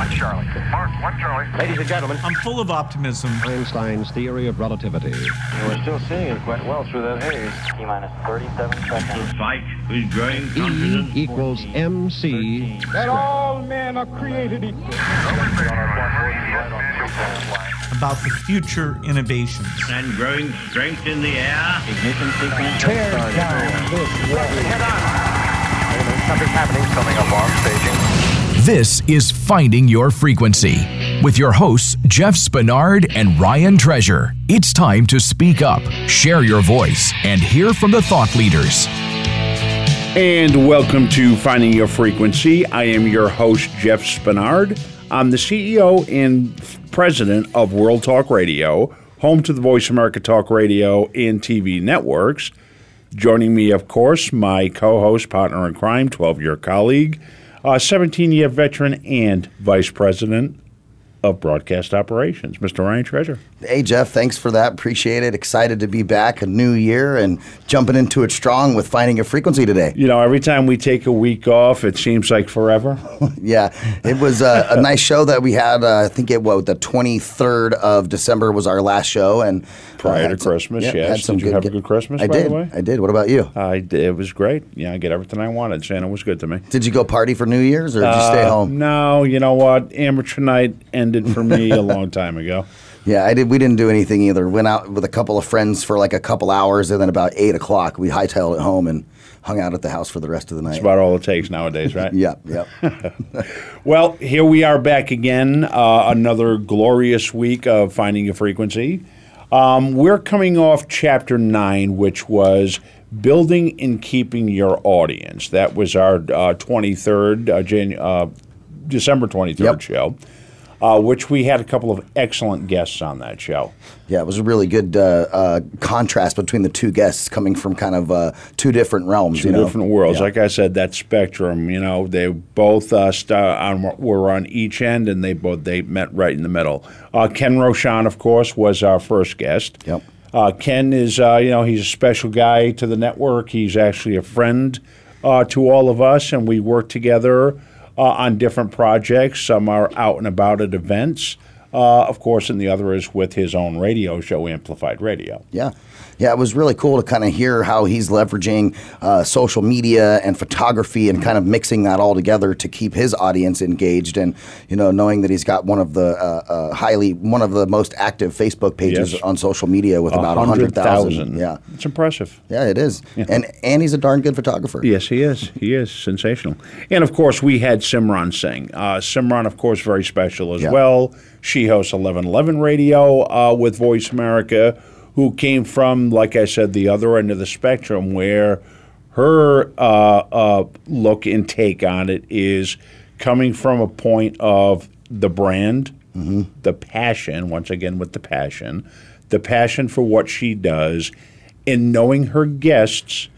One Charlie. Mark, one Charlie. Ladies and gentlemen, I'm full of optimism. Einstein's theory of relativity. We're still seeing it quite well through that haze. T minus 37 seconds. fight with growing E confidence. equals MC. that all men are created equal. About the future innovations. and growing strength in the air. Ignition sequence. Tear down this Something's happening. Coming up on staging. This is Finding Your Frequency with your hosts, Jeff Spenard and Ryan Treasure. It's time to speak up, share your voice, and hear from the thought leaders. And welcome to Finding Your Frequency. I am your host, Jeff Spenard. I'm the CEO and president of World Talk Radio, home to the Voice America Talk Radio and TV networks. Joining me, of course, my co host, partner in crime, 12 year colleague, Uh, 17 year veteran, and vice president of broadcast operations, Mr. Ryan Treasure. Hey, Jeff, thanks for that. Appreciate it. Excited to be back, a new year, and jumping into it strong with finding a frequency today. You know, every time we take a week off, it seems like forever. Yeah, it was a, a nice show that we had. Uh, I think it was the 23rd of December was our last show, and Prior uh, to some- Christmas, yeah, yes. had some Did you have a good Christmas, I by the did. way? I did. What about you? I did. It was great. Yeah, I get everything I wanted. Santa was good to me. Did you go party for New Year's, or did you stay Uh, home? No, you know what? Amateur night ended for me a long time ago. Yeah, I did. We didn't do anything either. Went out with a couple of friends for like a couple hours, and then about eight o'clock, we hightailed it home and hung out at the house for the rest of the night. That's about all it takes nowadays, right? Yep, yep. Well, here we are back again. Uh, another glorious week of finding a frequency. Um, we're coming off chapter nine, which was building and keeping your audience. That was our uh, 23rd, uh, Jan- uh, December 23rd Yep. show, uh, which we had a couple of excellent guests on that show. Yeah, it was a really good uh, uh, contrast between the two guests coming from kind of uh, two different realms. two you know? different worlds. Yeah. Like I said, that spectrum. You know, they both uh, on, were on each end, and they both they met right in the middle. Uh, Ken Rochon, of course, was our first guest. Yep. Uh, Ken is, uh, you know, he's a special guy to the network. He's actually a friend uh, to all of us, and we work together Uh, on different projects. Some are out and about at events, uh, of course, and the other is with his own radio show, Amplified Radio. Yeah. Yeah, it was really cool to kind of hear how he's leveraging uh, social media and photography and kind of mixing that all together to keep his audience engaged. And you know, knowing that he's got one of the uh, uh, highly one of the most active Facebook pages Yes. on social media with about hundred thousand. Yeah, It's impressive. yeah, it is. And and he's a darn good photographer. Yes, he is. He is sensational. And of course, we had Simran Singh. Uh, Simran, of course, very special as Yeah. well. She hosts 1111 Radio uh, with Voice America, who came from, like I said, the other end of the spectrum, where her uh, uh, look and take on it is coming from a point of the brand, the passion, once again with the passion, the passion for what she does, and knowing her guests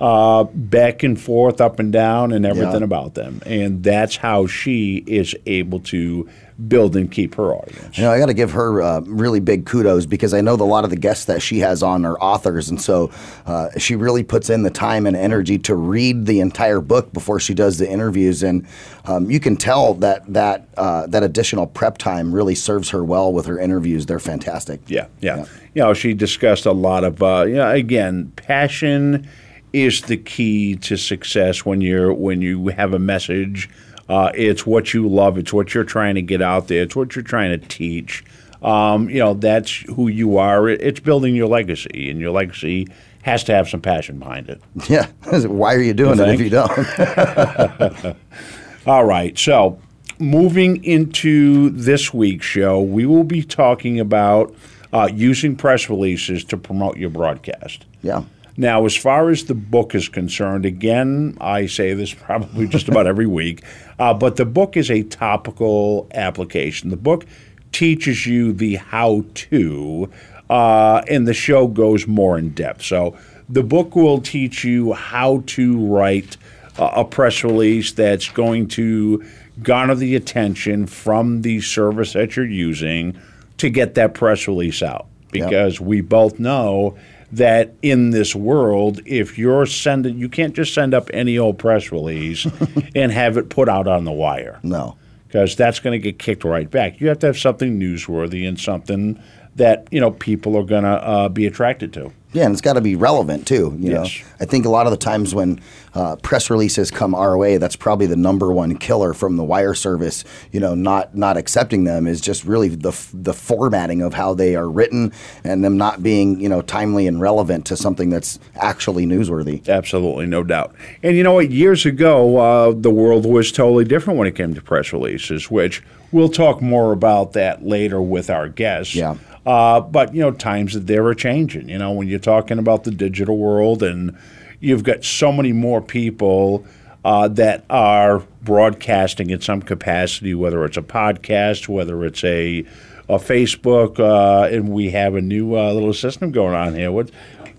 uh, back and forth, up and down, and everything Yeah. about them. And that's how she is able to build and keep her audience. You know, I got to give her uh, really big kudos because I know that a lot of the guests that she has on are authors, and so uh, she really puts in the time and energy to read the entire book before she does the interviews, and um, you can tell that that uh, that additional prep time really serves her well with her interviews. They're fantastic. Yeah, yeah. You know, she discussed a lot of, uh, you know, again, passion is the key to success when you're when you have a message. Uh, it's what you love. It's what you're trying to get out there. It's what you're trying to teach. Um, you know, that's who you are. It- It's building your legacy, and your legacy has to have some passion behind it. Yeah, why are you doing You it if you don't? All right. So, moving into this week's show, we will be talking about uh, using press releases to promote your broadcast. yeah. Now, as far as the book is concerned, again, I say this probably just about every week, uh, but the book is a topical application. The book teaches you the how to, uh, and the show goes more in depth. So, the book will teach you how to write a, a press release that's going to garner the attention from the service that you're using to get that press release out. Because we both know that in this world, if you're sending, you can't just send up any old press release and have it put out on the wire. No. because that's going to get kicked right back. You have to have something newsworthy and something that you know people are going to uh, be attracted to. Yeah, and it's got to be relevant too. You Yes. know, I think a lot of the times when uh, press releases come our way, that's probably the number one killer from the wire service. You know, not not accepting them is just really the f- the formatting of how they are written and them not being you know timely and relevant to something that's actually newsworthy. Absolutely, no doubt. And you know what? Years ago, uh, the world was totally different when it came to press releases, which we'll talk more about that later with our guests. Yeah. Uh, but you know, times that they were changing. You know, when you're talking about the digital world, and you've got so many more people uh, that are broadcasting in some capacity, whether it's a podcast, whether it's a a Facebook, uh, and we have a new uh, little system going on here. What?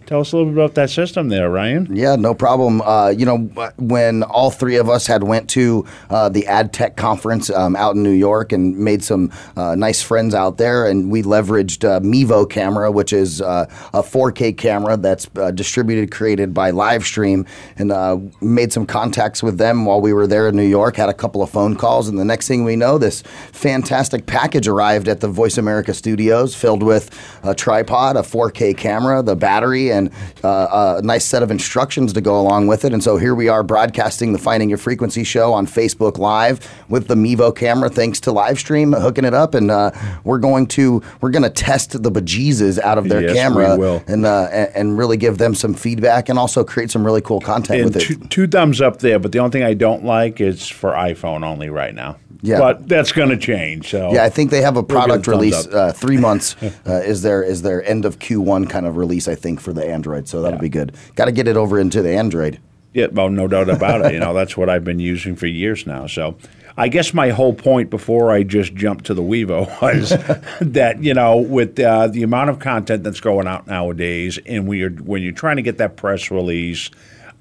Tell us a little bit about that system there, Ryan. Yeah, no problem. Uh, you know, when all three of us had went to uh, the Ad Tech conference um, out in New York and made some uh, nice friends out there, and we leveraged uh, Mevo camera, which is uh, a 4K camera that's uh, distributed, created by Livestream, and made some contacts with them while we were there in New York. Had a couple of phone calls, and the next thing we know, this fantastic package arrived at the Voice America studios, filled with a tripod, a 4K camera, the battery, and uh, a nice set of instructions to go along with it. And so here we are broadcasting the Finding Your Frequency show on Facebook Live with the Mevo camera, thanks to Livestream hooking it up, and uh, we're going to we're going to test the bejesus out of their Yes, camera and uh, and and really give them some feedback and also create some really cool content And with two, it. two thumbs up there, but the only thing I don't like is for iPhone only right now. Yeah. But that's going to change. So Yeah, I think they have a product release. Uh, three months uh, is their is their end of Q1 kind of release. I think for the Android, so that'll Yeah. be good. Got to get it over into the Android. Yeah, well, no doubt about it. You know, that's what I've been using for years now. So I guess my whole point before I just jumped to the Mevo was that, you know, with uh, the amount of content that's going out nowadays, and we are, when you're trying to get that press release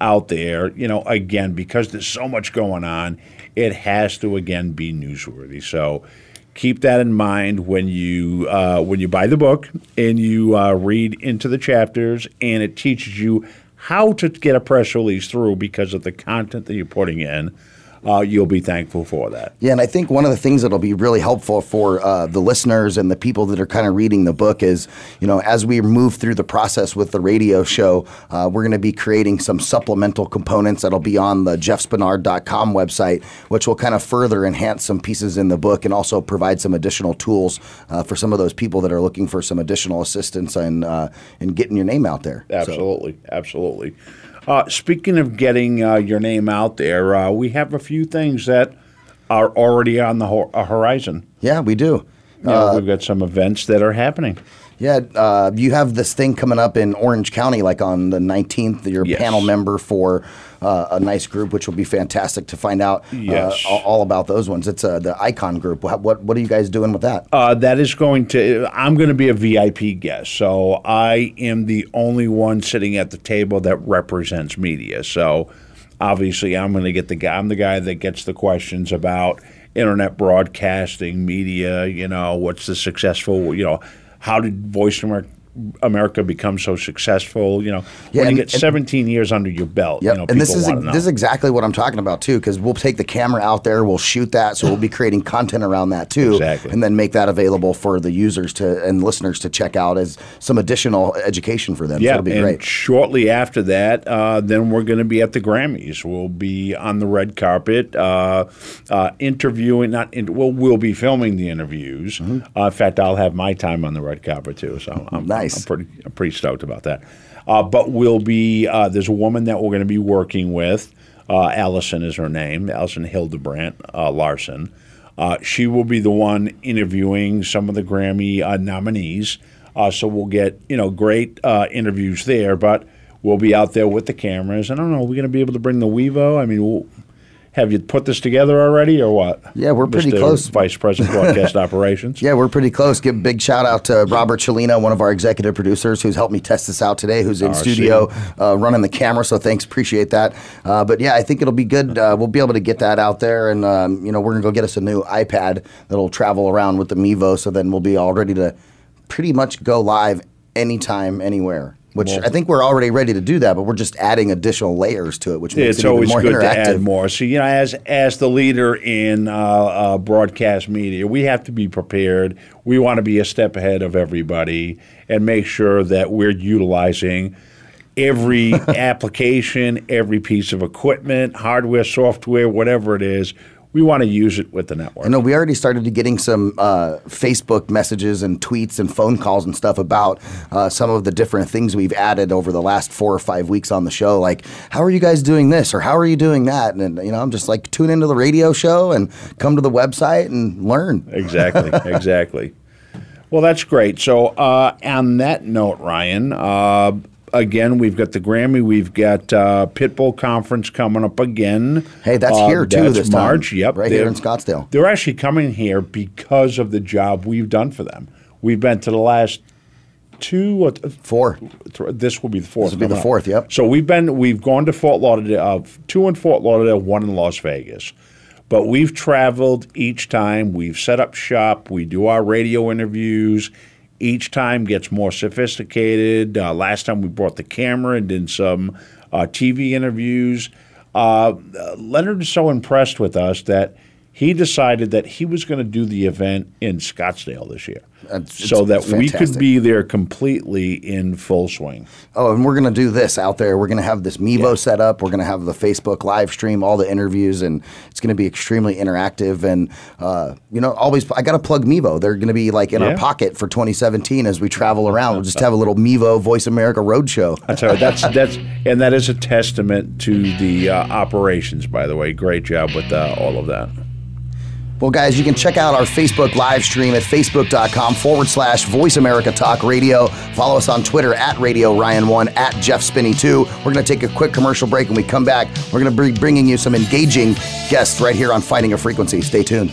out there, you know, again, because there's so much going on, it has to, again, be newsworthy. So keep that in mind when you uh, when you buy the book and you uh, read into the chapters, and it teaches you how to get a press release through because of the content that you're putting in. Uh, you'll be thankful for that. Yeah, and I think one of the things that'll be really helpful for uh, the listeners and the people that are kind of reading the book is, you know, as we move through the process with the radio show, uh, we're going to be creating some supplemental components that'll be on the jeffspenard.com website, which will kind of further enhance some pieces in the book and also provide some additional tools uh, for some of those people that are looking for some additional assistance in, uh, in getting your name out there. So- Absolutely, absolutely. Uh, speaking of getting uh, your name out there, uh, we have a few things that are already on the ho- uh, horizon. yeah, we do. You know, we've got some events that are happening. Yeah, uh, you have this thing coming up in Orange County, like on the 19th. You're a Yes. panel member for uh, a nice group, which will be fantastic to find out uh, Yes. all, all about those ones. It's uh, the Icon Group. What, what what are you guys doing with that? Uh, that is going to. I'm going to be a VIP guest, so I am the only one sitting at the table that represents media. So obviously, I'm going to get the guy. I'm the guy that gets the questions about internet broadcasting, media. You know, what's the successful? You know, how did Voice America? America become so successful, you know. Yeah, when and- you get and- 17 years under your belt, Yep. you know, and this people is this is exactly what I'm talking about too, because we'll take the camera out there, we'll shoot that, so we'll be creating content around that too, Exactly. and then make that available for the users to and listeners to check out as some additional education for them. so Yeah, it'll be and great. shortly after that, uh, then we're going to be at the Grammys. We'll be on the red carpet, uh, uh, interviewing. Not in, well, we'll be filming the interviews. Uh, in fact, I'll have my time on the red carpet too. So I'm, Mm-hmm. Nice. I'm pretty, I'm pretty stoked about that. Uh, but we'll be. Uh, there's a woman that we're going to be working with. Uh, Allison is her name. Allison Hildebrandt uh, Larson. Uh, she will be the one interviewing some of the Grammy uh, nominees. So we'll get you know great interviews there, but we'll be out there with the cameras. I don't know. Are we going to be able to bring the Mevo? I mean, we'll, have you put this together already, or what? Yeah, we're pretty Mr. close. Vice President Broadcast Operations. Yeah, we're pretty close. Give a big shout out to Robert Chelina, one of our executive producers, who's helped me test this out today, who's in RC. studio uh, running the camera. So thanks, appreciate that. Uh, but yeah, I think it'll be good. Uh, we'll be able to get that out there, and um, you know, we're gonna go get us a new iPad that'll travel around with the Mevo. So then we'll be all ready to pretty much go live anytime, anywhere. Which Well- I think we're already ready to do that, but we're just adding additional layers to it, which makes it's it always more good to add more. So you know, as as the leader in uh, uh, broadcast media, we have to be prepared. We want to be a step ahead of everybody and make sure that we're utilizing every application, every piece of equipment, hardware, software, whatever it is. We want to use it with the network. I know we already started getting some uh, Facebook messages and tweets and phone calls and stuff about uh, some of the different things we've added over the last four or five weeks on the show. Like, how are you guys doing this or how are you doing that? And you know, I'm just like tune into the radio show and come to the website and learn. Exactly, exactly. Well, that's great. So, uh, on that note, Ryan, uh, again, we've got the Grammy, we've got uh, Pitbull Conference coming up again. Hey, that's Uh, here too that's this time. March. Yep, right here in Scottsdale. They're actually coming here because of the job we've done for them. We've been to the last two or th- Four. th- This will be the fourth. This will be the coming up. fourth, yep. So we've been we've gone to Fort Lauderdale, uh, two in Fort Lauderdale, one in Las Vegas. But we've traveled each time. We've set up shop. We do our radio interviews. Each time gets more sophisticated. Uh, last time we brought the camera and did some uh, TV interviews. Uh, Leonard is so impressed with us that he decided that he was going to do the event in Scottsdale this year, That's- so that we could be there completely in full swing. Oh, and we're going to do this out there. We're going to have this Mevo set up. We're going to have the Facebook live stream, all the interviews, and it's going to be extremely interactive. And, uh, you know, always, I got to plug Mevo. They're going to be like in Yeah. our pocket for 2017 as we travel around. We'll just have a little Mevo Voice America Roadshow. Tell you, that's that's and that is a testament to the uh, operations. By the way, great job with uh, all of that. Well, guys, you can check out our Facebook live stream at facebook.com forward slash Voice America Talk Radio. Follow us on Twitter at Radio Ryan1, at Jeff Spinney 2. We're going to take a quick commercial break. When we come back, we're going to be bringing you some engaging guests right here on Finding a Frequency. Stay tuned.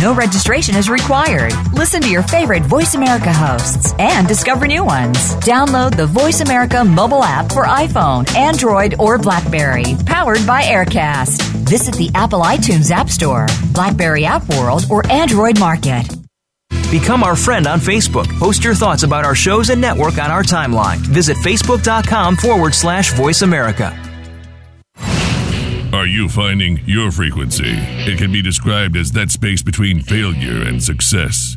No registration is required. Listen to your favorite Voice America hosts and discover new ones. Download the Voice America mobile app for iPhone, Android, or Blackberry, powered by Aircast. Visit the Apple iTunes App Store, Blackberry App World, or Android Market. Become our friend on Facebook. Post your thoughts about our shows and network on our timeline. Visit facebook.com forward slash voice America. Are you finding your frequency? It can be described as that space between failure and success.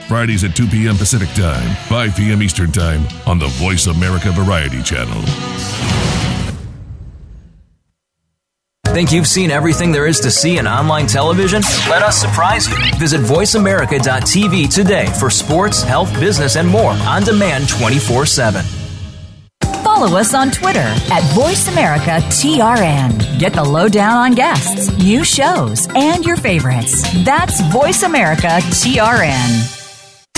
Fridays at 2 p.m. Pacific Time, 5 p.m. Eastern Time on the Voice America Variety Channel. Think you've seen everything there is to see in online television? Let us surprise you. Visit VoiceAmerica.tv today for sports, health, business, and more on demand 24 7. Follow us on Twitter at VoiceAmericaTRN. Get the lowdown on guests, new shows, and your favorites. That's VoiceAmericaTRN.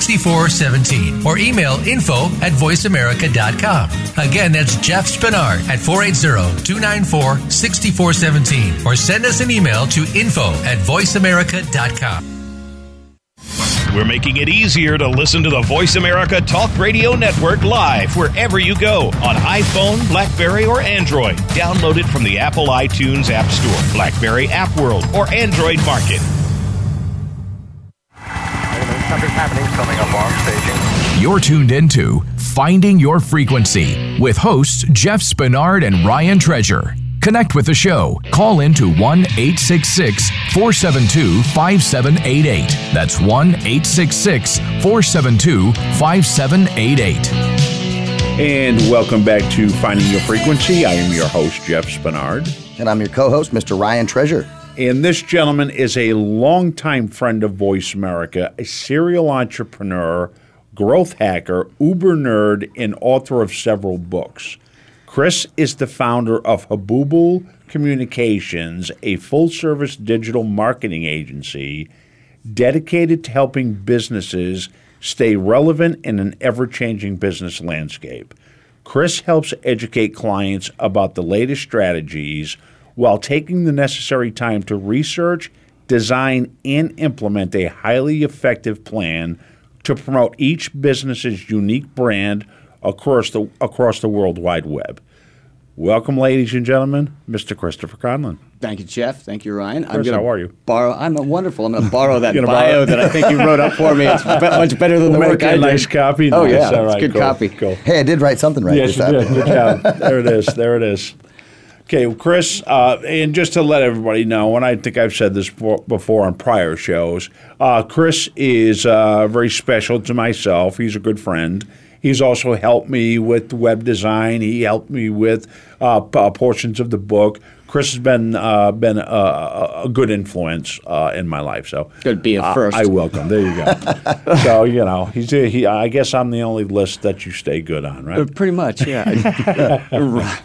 6417 or email info at voiceamerica.com. Again, that's Jeff Spenard at 480 294 6417 or send us an email to info at voiceamerica.com. We're making it easier to listen to the Voice America Talk Radio Network live wherever you go on iPhone, Blackberry, or Android. Download it from the Apple iTunes App Store, Blackberry App World, or Android Market. Something's happening coming up on staging. You're tuned into Finding Your Frequency with hosts Jeff Spenard and Ryan Treasure. Connect with the show. Call in to 1 866 472 5788. That's 1 866 472 5788. And welcome back to Finding Your Frequency. I am your host, Jeff Spenard. And I'm your co host, Mr. Ryan Treasure. And this gentleman is a longtime friend of Voice America, a serial entrepreneur, growth hacker, uber nerd, and author of several books. Chris is the founder of Habobble Communications, a full service digital marketing agency dedicated to helping businesses stay relevant in an ever changing business landscape. Chris helps educate clients about the latest strategies while taking the necessary time to research, design, and implement a highly effective plan to promote each business's unique brand across the across the World Wide Web. Welcome, ladies and gentlemen, Mr. Christopher Conlan. Thank you, Jeff. Thank you, Ryan. Chris, gonna how are you? Borrow. I'm wonderful. I'm going to borrow that bio borrow- that I think you wrote up for me. It's much better than We'll the work I did. nice copy. Oh Nice. yeah, it's right, good cool, copy. Cool. Hey, I did write something right Yes, you time. did. Good job. There it is. There it is. Okay, well, Chris, uh, and just to let everybody know, and I think I've said this before, on prior shows, uh, Chris is uh, very special to myself. He's a good friend. He's also helped me with web design. He helped me with uh, p- uh, portions of the book. Chris has been uh, been a, a, good influence uh, in my life. So Good be a first. I welcome. There you go. so you know, he's he. I guess I'm the only list that you stay good on, right? Uh, Pretty much, yeah.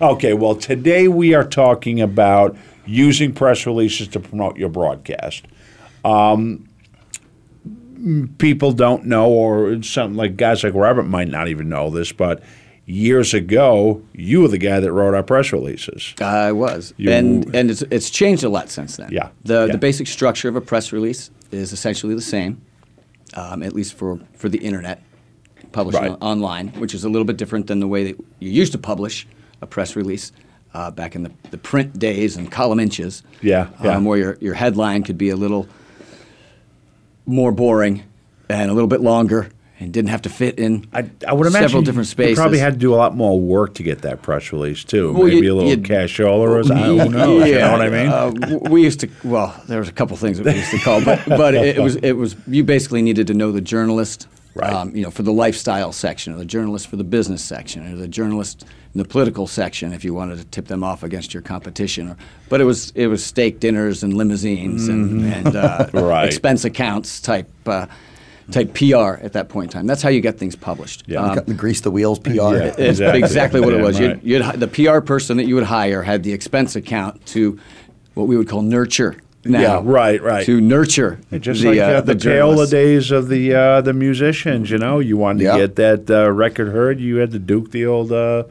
Okay, well, today we are talking about using press releases to promote your broadcast. Um, people don't know, or something like guys like Robert might not even know this, but years ago, you were the guy that wrote our press releases. I was, You- and and it's, it's changed a lot since then. Yeah, The yeah. the basic structure of a press release is essentially the same, um, at least for for the internet, published Right. online, which is a little bit different than the way that you used to publish a press release. Uh, back in the, the print days and column inches, Yeah, yeah. Um, where your, your headline could be a little more boring and a little bit longer and didn't have to fit in I, I would imagine several different You spaces. probably had to do a lot more work to get that press release too. Well, Maybe you- a little you- cashola or something. Who knows? You know what I mean? Uh, we used to. Well, there was a couple things that we used to call, but but it, was it was you basically needed to know the journalist, um, you know, for the lifestyle section, or the journalist for the business section, or the journalist in the political section, if you wanted to tip them off against your competition. Or, but it was it was steak dinners and limousines and, Mhm. and uh, Right. expense accounts type. Uh, Type PR at that point in time. That's how you get things published. Um, the grease the wheels PR. it's exactly, what it Damn was. right. You'd, you'd, the PR person that you would hire had the expense account to what we would call nurture. Now, Yeah, right, right. To nurture Just the, like uh, uh, the, the payola days of the uh, the musicians, you know, you wanted Yeah. to get that uh, record heard, you had to duke the old uh,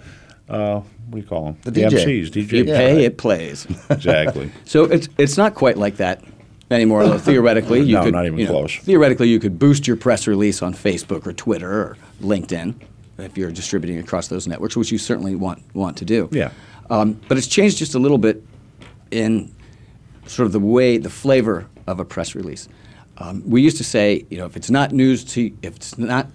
uh, what do you call them? The DJ. MCs, DJ. You pay, it plays. Exactly. so it's it's not quite like that anymore. Although theoretically, you No, could not even you know, close. theoretically you could boost your press release on Facebook or Twitter or LinkedIn if you're distributing across those networks, which you certainly want want to do. Yeah. Um, but it's changed just a little bit in sort of the way, the flavor of a press release. Um, we used to say, you know, if it's not news to, if it's not,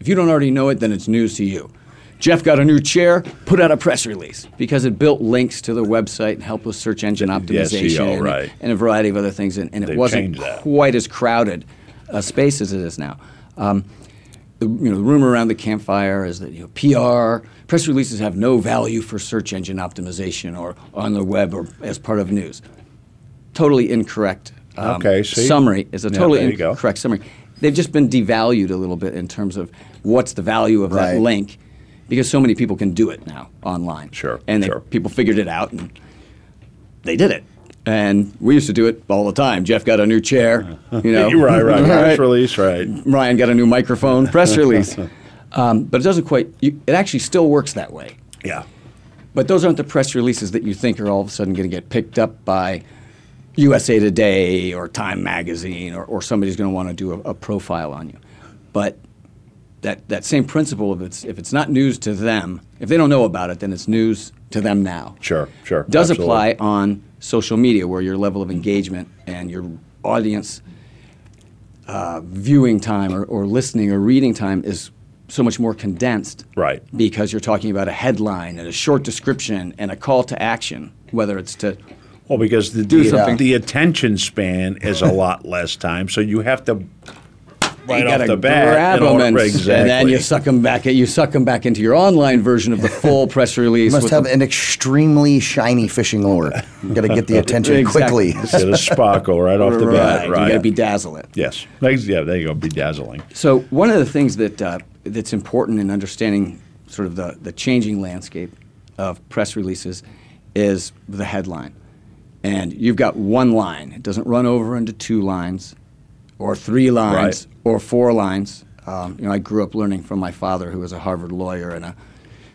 if you don't already know it, then it's news to you. Jeff got a new chair, put out a press release because it built links to the website and helped with search engine optimization SEO, and, right. and a variety of other things. And, and it They've wasn't quite as crowded a space as it is now. Um, the, you know, the rumor around the campfire is that you know, PR press releases have no value for search engine optimization or on the web or as part of news. Totally incorrect. um, Okay, see? Summary is a totally go. incorrect summary. They've just been devalued a little bit in terms of what's the value of that link, because so many people can do it now online. Sure, and they, sure. people figured it out and they did it. And we used to do it all the time. Jeff got a new chair, you know. right, right. Press release, right. Ryan got a new microphone, press release. Um, but it doesn't quite, you, it actually still works that way. Yeah. But those aren't the press releases that you think are all of a sudden going to get picked up by USA Today or Time Magazine or, or somebody's going to want to do a, a profile on you. But that, that same principle of it's, if it's not news to them, if they don't know about it, then it's news to them now. Sure, sure. Does absolutely. apply on social media where your level of engagement and your audience uh, viewing time or, or listening or reading time is so much more condensed. Right. Because you're talking about a headline and a short description and a call to action, whether it's to Well, because the, Do the, something. the attention span is a lot less time, so you have to right you off gotta the bat. grab in order- them and, exactly. and then you suck them back. You suck them back into your online version of the full press release. You must have the- an extremely shiny fishing lure. You got to get the attention Exactly. quickly. Get a sparkle right off the bat. Right, Right. You got to bedazzle it. yes. Yeah. There you go. Bedazzling. So one of the things that uh, that's important in understanding sort of the, the changing landscape of press releases is the headline. And you've got one line. It doesn't run over into two lines or three lines Right. or four lines. Um, you know, I grew up learning from my father, who was a Harvard lawyer and a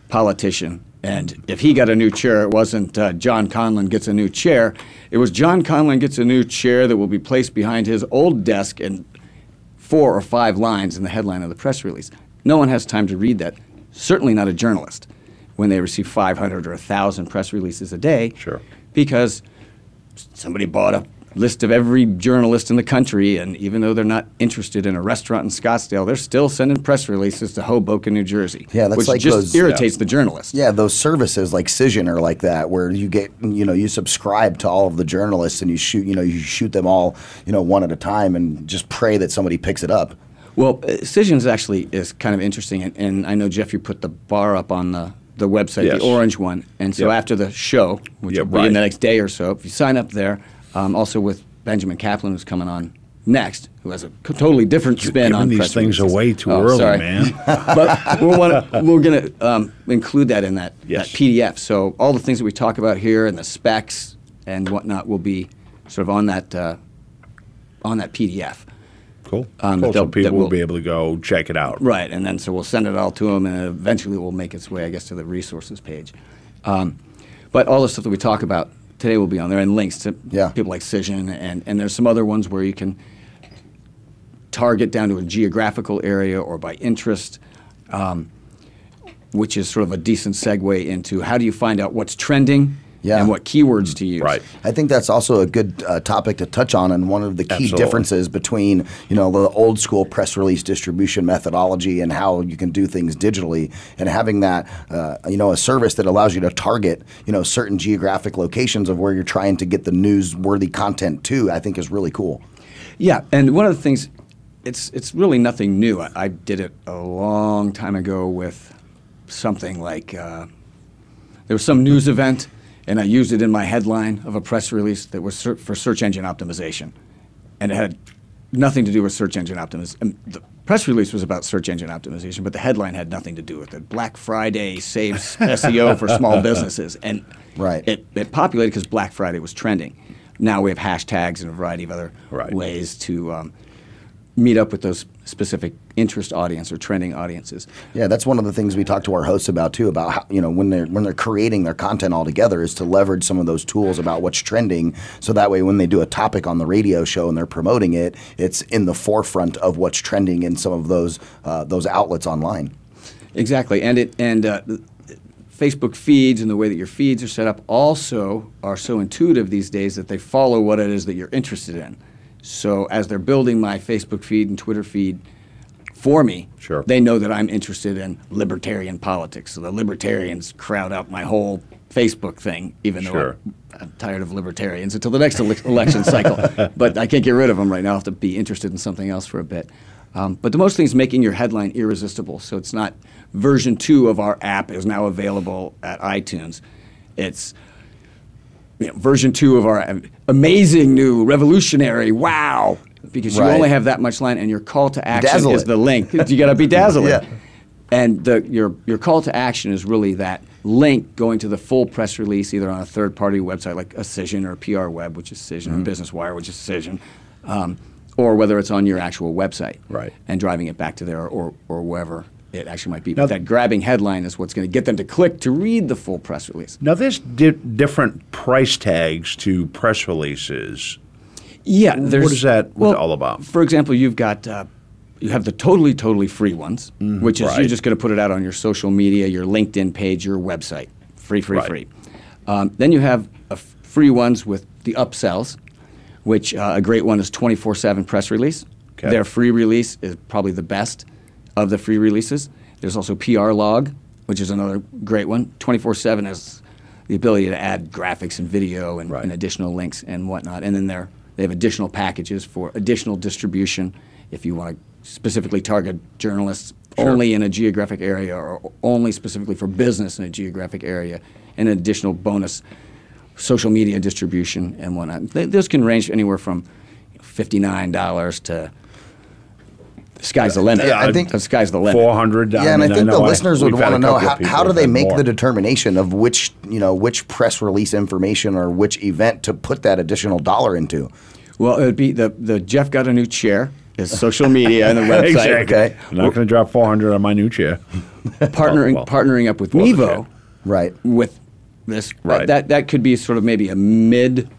politician. And if he got a new chair, it wasn't uh, John Conlan gets a new chair. It was John Conlan gets a new chair that will be placed behind his old desk and four or five lines in the headline of the press release. No one has time to read that. Certainly not a journalist when they receive 500 or 1,000 press releases a day. Sure. Because somebody bought a list of every journalist in the country, and even though they're not interested in a restaurant in Scottsdale, they're still sending press releases to Hoboken, New Jersey. Yeah, that's which like just those- irritates yeah. the journalist. Yeah, those services like Cision are like that, where you get, you know, you subscribe to all of the journalists and you shoot, you know, you shoot them all, you know, one at a time and just pray that somebody picks it up. Well, uh, Cisions actually is kind of interesting, and, and I know Jeff, you put the bar up on the, the website, Yes. the orange one, and so Yep. after the show, which Yep, will be in the next day or so, if you sign up there, um, also with Benjamin Kaplan, who's coming on next, who has a totally different spin on these things releases. away too Oh, early, sorry. man. but we're, wanna, we're going to um, include that in that, Yes. that PDF. So all the things that we talk about here and the specs and whatnot will be sort of on that uh, on that PDF. Cool. Cool. So people will will- be able to go check it out. Right, and then so we'll send it all to them, and eventually it will make its way, I guess, to the resources page. Um, but all the stuff that we talk about today will be on there, and links to Yeah. people like Cision, and, and there's some other ones where you can target down to a geographical area or by interest, um, which is sort of a decent segue into how do you find out what's trending Yeah. and what keywords to use. Right. I think that's also a good uh, topic to touch on, and one of the key Absolutely. differences between you know the old school press release distribution methodology and how you can do things digitally, and having that uh, you know a service that allows you to target you know certain geographic locations of where you're trying to get the newsworthy content to. I think is really cool. Yeah, and one of the things, it's it's really nothing new. I, I did it a long time ago with something like uh, there was some news event, and I used it in my headline of a press release that was for search engine optimization, and it had nothing to do with search engine optimization. The press release was about search engine optimization, but the headline had nothing to do with it. Black Friday saves SEO for small businesses, and Right. it, it populated because Black Friday was trending. Now we have hashtags and a variety of other Right. ways to um, meet up with those specific interest audience or trending audiences. Yeah, that's one of the things we talk to our hosts about too. About how you know when they're when they're creating their content all together is to leverage some of those tools about what's trending, so that way when they do a topic on the radio show and they're promoting it, it's in the forefront of what's trending in some of those uh, those outlets online. Exactly, and it and uh, Facebook feeds and the way that your feeds are set up also are so intuitive these days that they follow what it is that you're interested in. So as they're building my Facebook feed and Twitter feed for me, Sure. they know that I'm interested in libertarian politics. So the libertarians crowd out my whole Facebook thing, even Sure. though I'm, I'm tired of libertarians until the next ele- election cycle. But I can't get rid of them right now. I have to be interested in something else for a bit. Um, but the most thing is making your headline irresistible. So it's not version two of our app is now available at iTunes. It's you know, version two of our amazing new revolutionary wow because you Right. only have that much line and your call to action Dazzle is it. the link. you got to be dazzling. Yeah. And the, your, your call to action is really that link going to the full press release, either on a third party website like a Cision or PR Web, which is Cision, Mm-hmm. or Business Wire, which is Cision, um, or whether it's on your actual website. Right. And driving it back to there or, or wherever it actually might be. Now- but that grabbing headline is what's going to get them to click to read the full press release. Now, there's di- different price tags to press releases. Yeah, What there's- is that well, all about? For example, you've got uh, you have the totally totally free ones, which is right. you're just going to put it out on your social media, your LinkedIn page, your website, free, free, Right. free. Um, then you have free ones with the upsells, which uh, a great one is 24/7 press release. Okay. Their free release is probably the best of the free releases. There's also PR log, which is another great one. 24/7 has the ability to add graphics and video and, and additional links and whatnot. And then there they have additional packages for additional distribution if you want to specifically target journalists Sure. only in a geographic area or only specifically for business in a geographic area, and an additional bonus social media distribution and whatnot. Th- Those can range anywhere from $59 to sky's the limit. Yeah, I think- the sky's the limit. Four hundred. Yeah, and I think the listeners would want to know how, how do they make the the determination of which you know which press release information or which event to put that additional dollar into. Well, it would be the, the Jeff got a new chair, his social media and the website. exactly. Okay. I'm not going to drop four hundred on my new chair. partnering Well, partnering up with well, Mevo. Right. with this uh, Right. that that could be sort of maybe a mid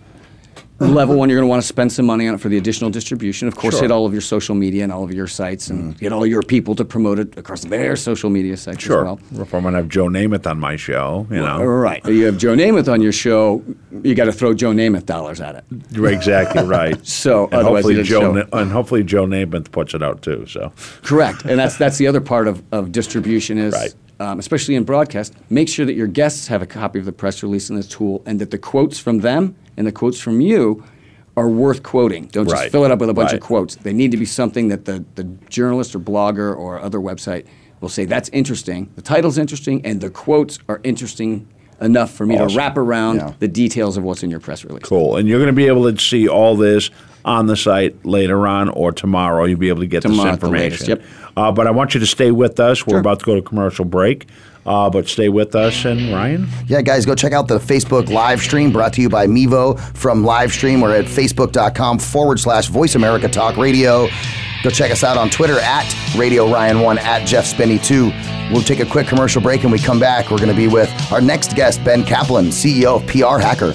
level one you're going to want to spend some money on it for the additional distribution of course Sure. hit all of your social media and all of your sites and mm. get all your people to promote it across their social media sites Sure. as well If I'm going to have Joe Namath on my show, you know. right you have joe namath on your show you got to throw joe namath dollars at it exactly right. So, and otherwise hopefully Joe show. And hopefully Joe Namath puts it out too. So Correct, and that's that's the other part of, of distribution is, Right. Um, especially in broadcast, make sure that your guests have a copy of the press release in this tool, and that the quotes from them and the quotes from you are worth quoting. Don't just fill it up with a bunch Right. of quotes. They need to be something that the, the journalist or blogger or other website will say that's interesting. The title's interesting, and the quotes are interesting enough for me Awesome. to wrap around Yeah. the details of what's in your press release. cool. And you're going to be able to see all this on the site later on or tomorrow. You'll be able to get Tomorrow this at the latest, information. yep. Uh, but I want you to stay with us. We're Sure. about to go to commercial break. Uh, but stay with us. And Ryan? Yeah, guys, go check out the Facebook live stream brought to you by Mevo from Livestream. We're at facebook.com forward slash Voice America Talk Radio. Go check us out on Twitter at Radio Ryan1 at Jeff Spinney 2. We'll take a quick commercial break and we come back. We're going to be with our next guest, Ben Kaplan, CEO of PR Hacker.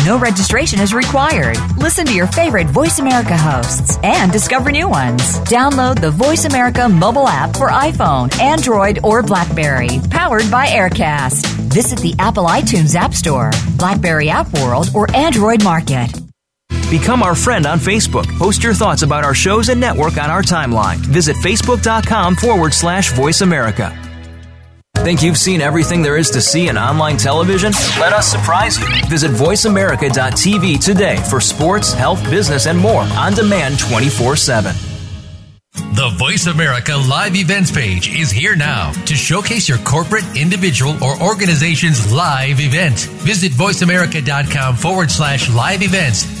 No registration is required. Listen to your favorite Voice America hosts and discover new ones. Download the Voice America mobile app for iPhone, Android, or Blackberry, powered by Aircast. Visit the Apple iTunes App Store, Blackberry App World, or Android Market. Become our friend on Facebook. Post your thoughts about our shows and network on our timeline. Visit facebook.com forward slash voice America. Think you've seen everything there is to see in online television? Let us surprise you. Visit voiceamerica.tv today for sports, health, business, and more on demand 24 7. The Voice America Live Events page is here now to showcase your corporate, individual, or organization's live event. Visit voiceamerica.com forward slash live events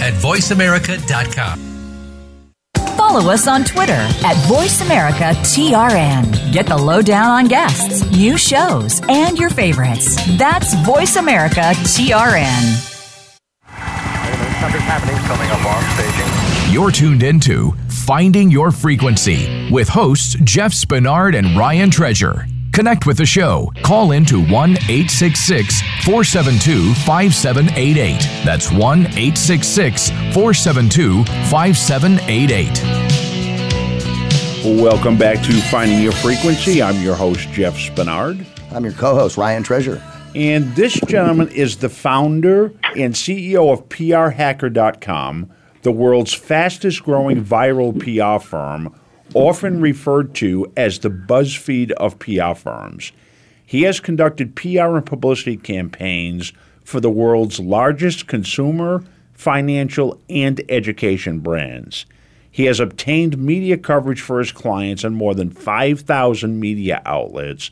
at voiceamerica.com. Follow follow us on Twitter at VoiceAmericaTRN. Get the lowdown on guests, new shows, and your favorites. That's VoiceAmericaTRN. Something's happening coming up on staging. You're tuned into Finding Your Frequency with hosts Jeff Spenard and Ryan Treasure. Connect with the show. Call in to 1 866 472 5788. That's 1 866 472 5788. Welcome back to Finding Your Frequency. I'm your host, Jeff Spenard. I'm your co host, Ryan Treasure. And this gentleman is the founder and CEO of PRHacker.com, the world's fastest growing viral PR firm, often referred to as the BuzzFeed of PR firms. He has conducted PR and publicity campaigns for the world's largest consumer, financial, and education brands. He has obtained media coverage for his clients on more than 5,000 media outlets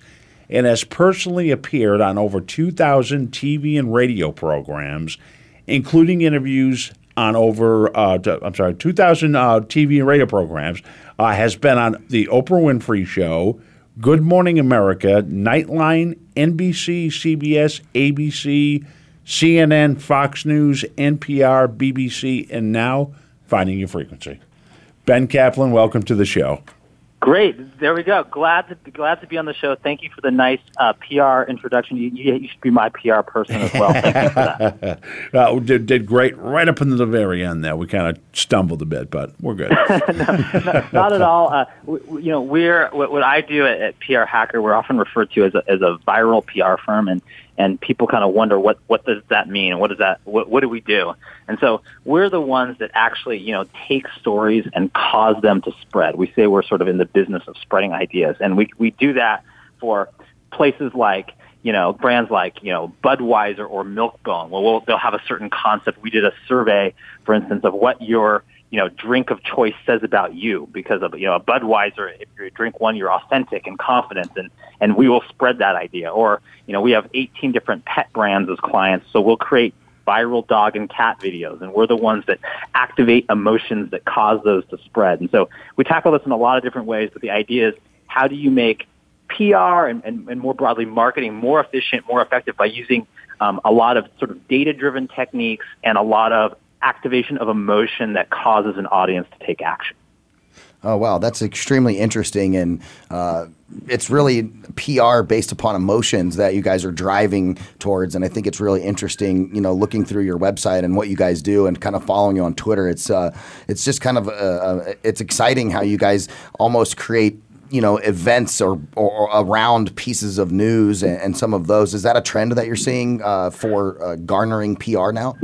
and has personally appeared on over 2,000 TV and radio programs, including interviews on over, uh, I'm sorry, 2,000 uh, TV and radio programs, uh, has been on The Oprah Winfrey Show, Good Morning America, Nightline, NBC, CBS, ABC, CNN, Fox News, NPR, BBC, and now Finding Your Frequency. Ben Kaplan, welcome to the show. Great. There we go. Glad to glad to be on the show. Thank you for the nice uh, PR introduction. You, you, you, should be my PR person as well. Thank you for that. uh, did, did great right up until the very end there. We kind of stumbled a bit, but we're good. no, no, not at all. Uh, we, you know, we're what, what I do at, at, PR Hacker. We're often referred to as a, as a viral PR firm, and and people kind of wonder what what does that mean? What does that what, what do we do? And so we're the ones that actually you know take stories and cause them to spread. We say we're sort of in the business of spreading ideas, and we we do that for places like you know brands like you know Budweiser or Milk-Bone. Well, we'll they'll have a certain concept. We did a survey, for instance, of what your you know, drink of choice says about you because of, you know, a Budweiser, if you drink one, you're authentic and confident and, and we will spread that idea. Or, you know, we have 18 different pet brands as clients, so we'll create viral dog and cat videos and we're the ones that activate emotions that cause those to spread. And so we tackle this in a lot of different ways, but the idea is how do you make PR and, and, and more broadly marketing more efficient, more effective by using um, a lot of sort of data-driven techniques and a lot of activation of emotion that causes an audience to take action. Oh wow, that's extremely interesting, and uh, it's really PR based upon emotions that you guys are driving towards. And I think it's really interesting, you know, looking through your website and what you guys do, and kind of following you on Twitter. It's uh, it's just kind of uh, uh it's exciting how you guys almost create you know events or, or, around pieces of news and, and, some of those. Is that a trend that you're seeing uh, for uh, garnering PR now?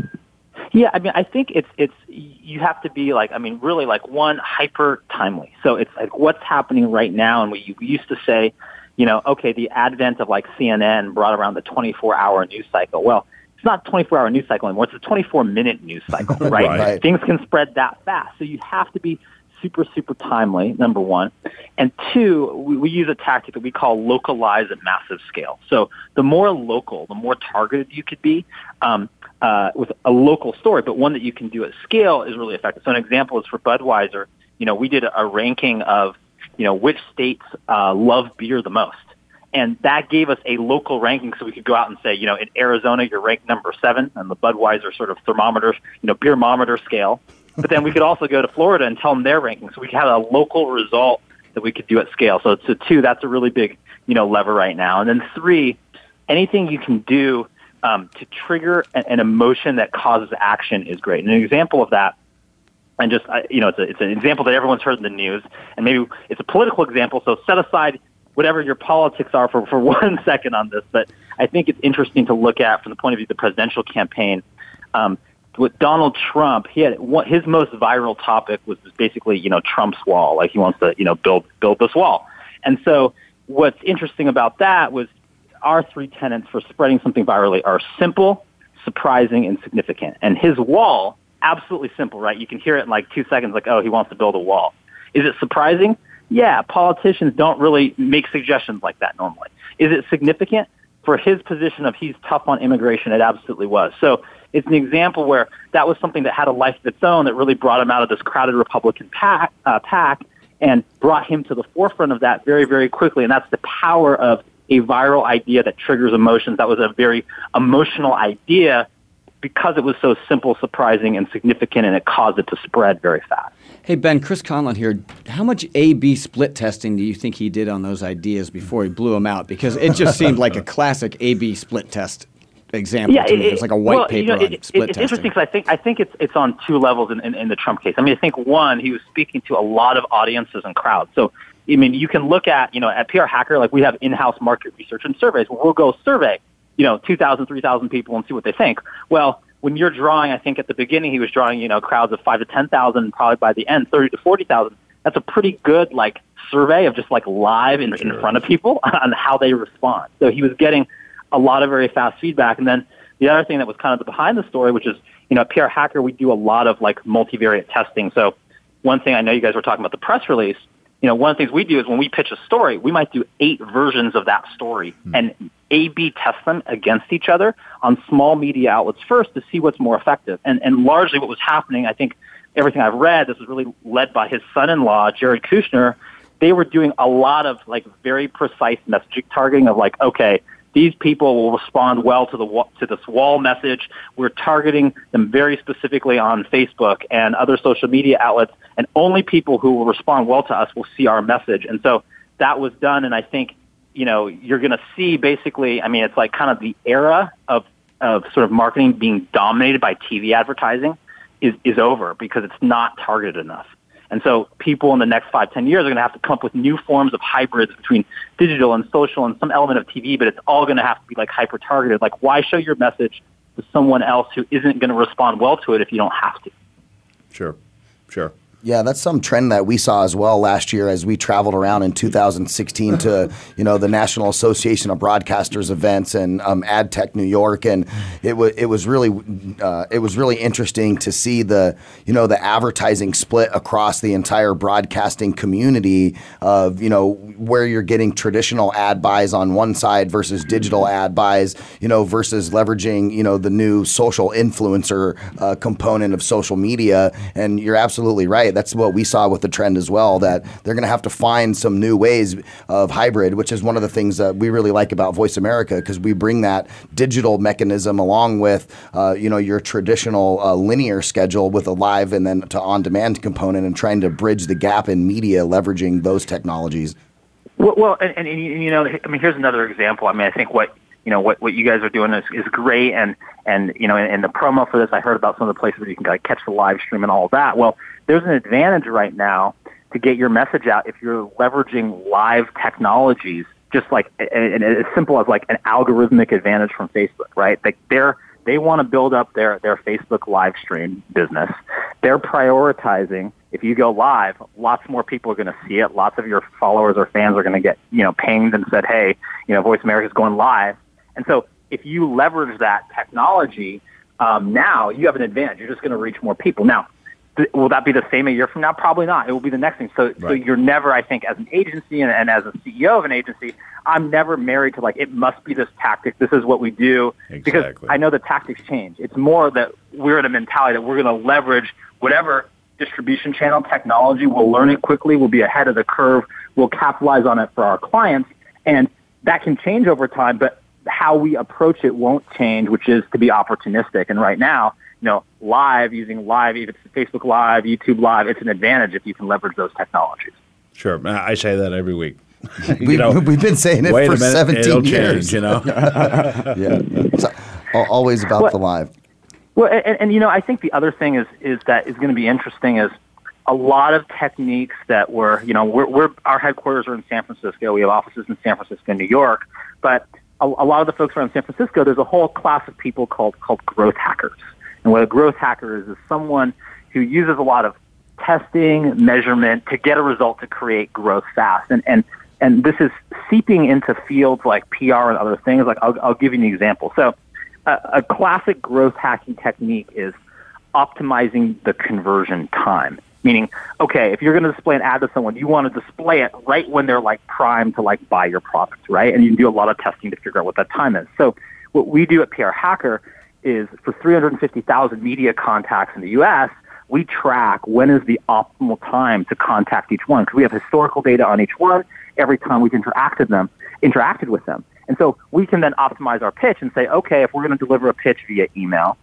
Yeah, I mean, I think it's it's you have to be like, I mean, really like one hyper timely. So it's like what's happening right now, and we, we used to say, you know, okay, the advent of like CNN brought around the 24 hour news cycle. Well, it's not 24 hour news cycle anymore; it's a 24 minute news cycle, right? right? Things can spread that fast, so you have to be super, super timely, number one. And two, we, we use a tactic that we call localize at massive scale. So the more local, the more targeted you could be um, uh, with a local story, but one that you can do at scale is really effective. So an example is for Budweiser, you know, we did a, ranking of, you know, which states uh, love beer the most. And that gave us a local ranking so we could go out and say, you know, in Arizona, you're ranked number seven on the Budweiser sort of thermometer, you know, beermometer scale. But then we could also go to Florida and tell them their ranking, So we have a local result that we could do at scale. So, so two, that's a really big, you know, lever right now. And then three, anything you can do um, to trigger an, an emotion that causes action is great. And an example of that and just you know it's, a, it's an example that everyone's heard in the news and maybe it's a political example so set aside whatever your politics are for, for one second on this but i think it's interesting to look at from the point of view of the presidential campaign um, with Donald Trump, he had what his most viral topic was basically, you know, Trump's wall. Like he wants to, you know, build build this wall. And so what's interesting about that was our three tenets for spreading something virally are simple, surprising, and significant. And his wall, absolutely simple, right? You can hear it in like two seconds, like, oh, he wants to build a wall. Is it surprising? Yeah, politicians don't really make suggestions like that normally. Is it significant? For his position of he's tough on immigration, it absolutely was. So it's an example where that was something that had a life of its own that really brought him out of this crowded Republican pack, uh, pack and brought him to the forefront of that very, very quickly. And that's the power of a viral idea that triggers emotions. That was a very emotional idea because it was so simple, surprising, and significant, and it caused it to spread very fast. Hey, Ben, Chris Conlan here. How much A B split testing do you think he did on those ideas before he blew them out? Because it just seemed like a classic A B split test example yeah, to me. It, It's like a white well, paper you know, on it, split it, It's testing. interesting because I think I think it's it's on two levels in, in, in the Trump case. I mean, I think one, he was speaking to a lot of audiences and crowds. So, I mean, you can look at you know at PR Hacker, like we have in-house market research and surveys where we'll go survey, you know, 2,000, 3,000 people and see what they think. Well, when you're drawing, I think at the beginning he was drawing, you know, crowds of five to 10,000, probably by the end, 30 to 40,000. That's a pretty good like survey of just like live in, in front of people on how they respond. So he was getting a lot of very fast feedback. And then the other thing that was kind of the behind the story, which is, you know, at PR Hacker, we do a lot of like multivariate testing. So one thing I know you guys were talking about the press release, you know, one of the things we do is when we pitch a story, we might do eight versions of that story hmm. and A-B test them against each other on small media outlets first to see what's more effective. And, and largely what was happening, I think everything I've read, this was really led by his son-in-law, Jared Kushner. They were doing a lot of like very precise messaging targeting of like, okay, these people will respond well to the to this wall message. We're targeting them very specifically on Facebook and other social media outlets, and only people who will respond well to us will see our message. And so that was done, and I think you know you're going to see basically. I mean, it's like kind of the era of of sort of marketing being dominated by TV advertising is is over because it's not targeted enough. And so people in the next five, ten years are going to have to come up with new forms of hybrids between digital and social and some element of TV, but it's all going to have to be like hyper targeted. Like, why show your message to someone else who isn't going to respond well to it if you don't have to? Sure, sure. Yeah, that's some trend that we saw as well last year as we traveled around in 2016 to you know the National Association of Broadcasters events and um, AdTech New York, and it was it was really uh, it was really interesting to see the you know the advertising split across the entire broadcasting community of you know where you're getting traditional ad buys on one side versus digital ad buys, you know versus leveraging you know the new social influencer uh, component of social media, and you're absolutely right that's what we saw with the trend as well. That they're going to have to find some new ways of hybrid, which is one of the things that we really like about Voice America because we bring that digital mechanism along with uh, you know your traditional uh, linear schedule with a live and then to on-demand component, and trying to bridge the gap in media, leveraging those technologies. Well, well and, and, and you know, I mean, here's another example. I mean, I think what you know what what you guys are doing is, is great, and and you know, in, in the promo for this, I heard about some of the places where you can catch the live stream and all that. Well, there's an advantage right now to get your message out if you're leveraging live technologies, just like and, as simple as like an algorithmic advantage from Facebook, right? Like they're they want to build up their their Facebook live stream business. They're prioritizing if you go live, lots more people are going to see it. Lots of your followers or fans are going to get, you know, pinged and said, hey, you know, Voice America is going live. And so if you leverage that technology, um, now you have an advantage. You're just going to reach more people. Now, will that be the same a year from now? Probably not. It will be the next thing. So, so you're never, I think, as an agency and, and as a CEO of an agency, I'm never married to like, it must be this tactic. This is what we do. Because I know the tactics change. It's more that we're in a mentality that we're going to leverage whatever distribution channel technology. We'll learn it quickly. We'll be ahead of the curve. We'll capitalize on it for our clients. And that can change over time, but how we approach it won't change, which is to be opportunistic. And right now, you know, live, using live, if it's Facebook Live, YouTube Live, it's an advantage if you can leverage those technologies. Sure. I say that every week. We, we've been saying it wait for a minute, 17 it'll years. change, you know? yeah. It's always about What- the live. Well, and, and you know, I think the other thing is is that is going to be interesting is a lot of techniques that were, you know, we're, we're our headquarters are in San Francisco. We have offices in San Francisco and New York, but a, a lot of the folks around San Francisco, there's a whole class of people called called growth hackers. And what a growth hacker is is someone who uses a lot of testing, measurement to get a result to create growth fast. And and and this is seeping into fields like PR and other things. Like I'll, I'll give you an example. So a, a classic growth hacking technique is optimizing the conversion time. Meaning, okay, if you're going to display an ad to someone, you want to display it right when they're like primed to like buy your product, right? And you can do a lot of testing to figure out what that time is. So what we do at PR Hacker is for 350,000 media contacts in the U.S., we track when is the optimal time to contact each one because we have historical data on each one every time we've interacted them, interacted with them. And so we can then optimize our pitch and say, okay, if we're going to deliver a pitch via email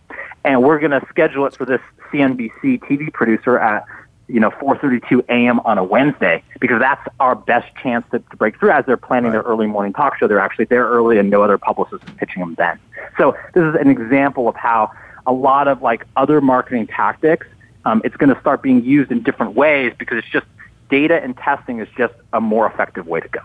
and we're going to schedule it for this CNBC TV producer at you know 4:32 a.m. on a Wednesday because that's our best chance to, to break through as they're planning their early morning talk show. They're actually there early, and no other publicist is pitching them then. So this is an example of how a lot of like other marketing tactics, um, it's going to start being used in different ways because it's just data and testing is just a more effective way to go.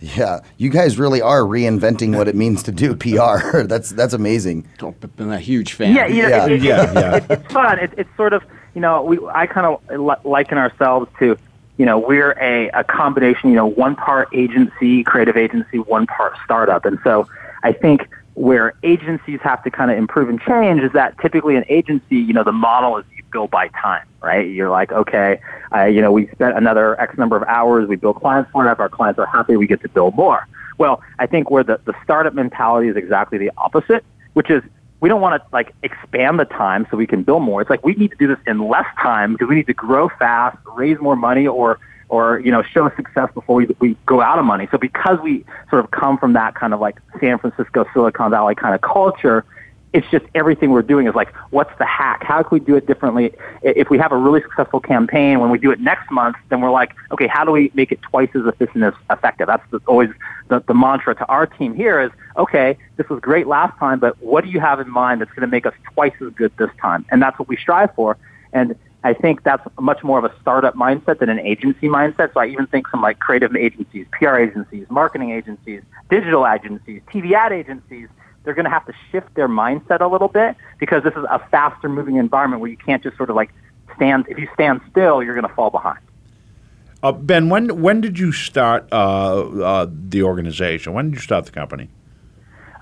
Yeah, you guys really are reinventing what it means to do PR. that's that's amazing. I'm a huge fan. Yeah, you know, Yeah. it- it- Yeah, it- yeah. it- it's fun. It, it's sort of, you know, we I kind of liken ourselves to, you know, we're a, a combination, you know, one part agency, creative agency, one part startup. And so I think where agencies have to kind of improve and change is that typically an agency, you know, the model is you bill by time, right? You're like, okay, you know, we spent another X number of hours, we bill clients for. If our clients are happy, we get to build more. Well, I think where the, the startup mentality is exactly the opposite, which is we don't want to like expand the time so we can bill more. It's like we need to do this in less time because we need to grow fast, raise more money, or or you know show success before we we go out of money. So because we sort of come from that kind of like San Francisco Silicon Valley kind of culture, it's just everything we're doing is like, what's the hack? How can we do it differently? If we have a really successful campaign, when we do it next month, then we're like, okay, how do we make it twice as efficient as effective? That's always the, the mantra to our team here is, okay, this was great last time, but what do you have in mind that's going to make us twice as good this time? And that's what we strive for. And I think that's much more of a startup mindset than an agency mindset. So I even think some like creative agencies, PR agencies, marketing agencies, digital agencies, TV ad agencies, they're going to have to shift their mindset a little bit because this is a faster moving environment where you can't just sort of like stand, if you stand still, you're going to fall behind. Uh, ben, when when did you start uh, uh, the organization? When did you start the company?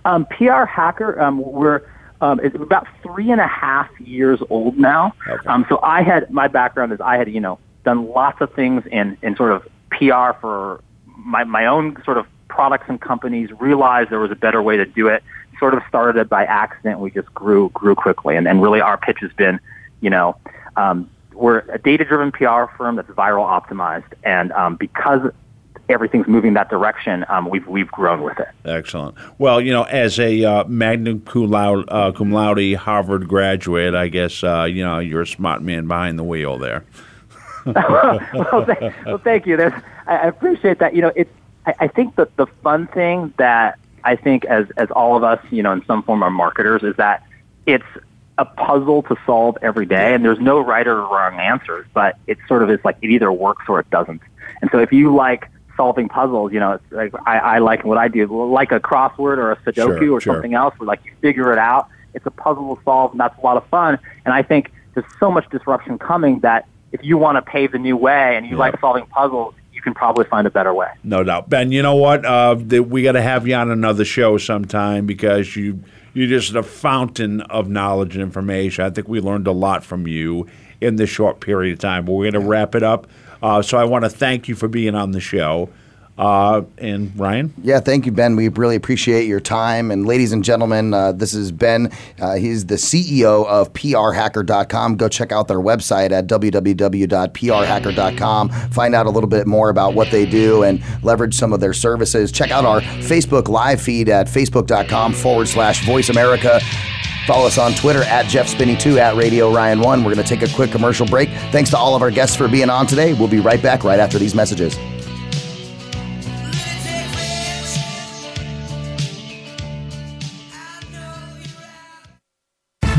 Um, PR Hacker, um, we're um, it's about three and a half years old now. Um, so I had my background is I had you know done lots of things in in sort of PR for my my own sort of products and companies. Realized there was a better way to do it. Sort of started by accident. We just grew grew quickly, and and really our pitch has been, you know. Um, we're a data-driven PR firm that's viral optimized, and um, because everything's moving that direction, um, we've we've grown with it. Excellent. Well, you know, as a uh, magna cum laude, uh, cum laude Harvard graduate, I guess uh, you know you're a smart man behind the wheel there. well, th- well, thank you. There's, I, I appreciate that. You know, it's. I, I think that the fun thing that I think as as all of us, you know, in some form are marketers, is that it's a puzzle to solve every day, and there's no right or wrong answers. But it sort of is like it either works or it doesn't. And so if you like solving puzzles, you know, it's like I, I like what I do, like a crossword or a Sudoku Sure, or sure. something else, where like you figure it out. It's a puzzle to solve, and that's a lot of fun. And I think there's so much disruption coming that if you want to pave the new way and you like solving puzzles, can probably find a better way. No doubt, Ben. You know what? Uh, th- we got to have you on another show sometime because you you're just a fountain of knowledge and information. I think we learned a lot from you in this short period of time. But we're going to wrap it up. Uh, so I want to thank you for being on the show. Uh, and Ryan, Yeah, thank you, Ben. We really appreciate your time. And ladies and gentlemen, uh, this is Ben. Uh, he's the CEO of PRHacker.com. Go check out their website at www.prhacker.com. Find out a little bit more about what they do and leverage some of their services. Check out our Facebook live feed at facebook.com forward slash voice America. Follow us on Twitter at Jeff Spinney2 at Radio Ryan 1. We're going to take a quick commercial break. Thanks to all of our guests for being on today. We'll be right back right after these messages.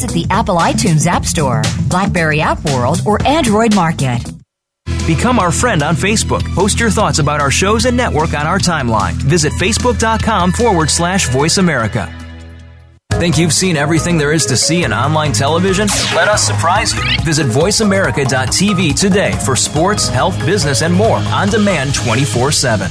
Visit the Apple iTunes App Store, Blackberry App World, or Android Market. Become our friend on Facebook. Post your thoughts about our shows and network on our timeline. Visit facebook.com forward slash voice America. Think you've seen everything there is to see in online television? Let us surprise you. Visit VoiceAmerica.tv today for sports, health, business, and more on demand 24 7.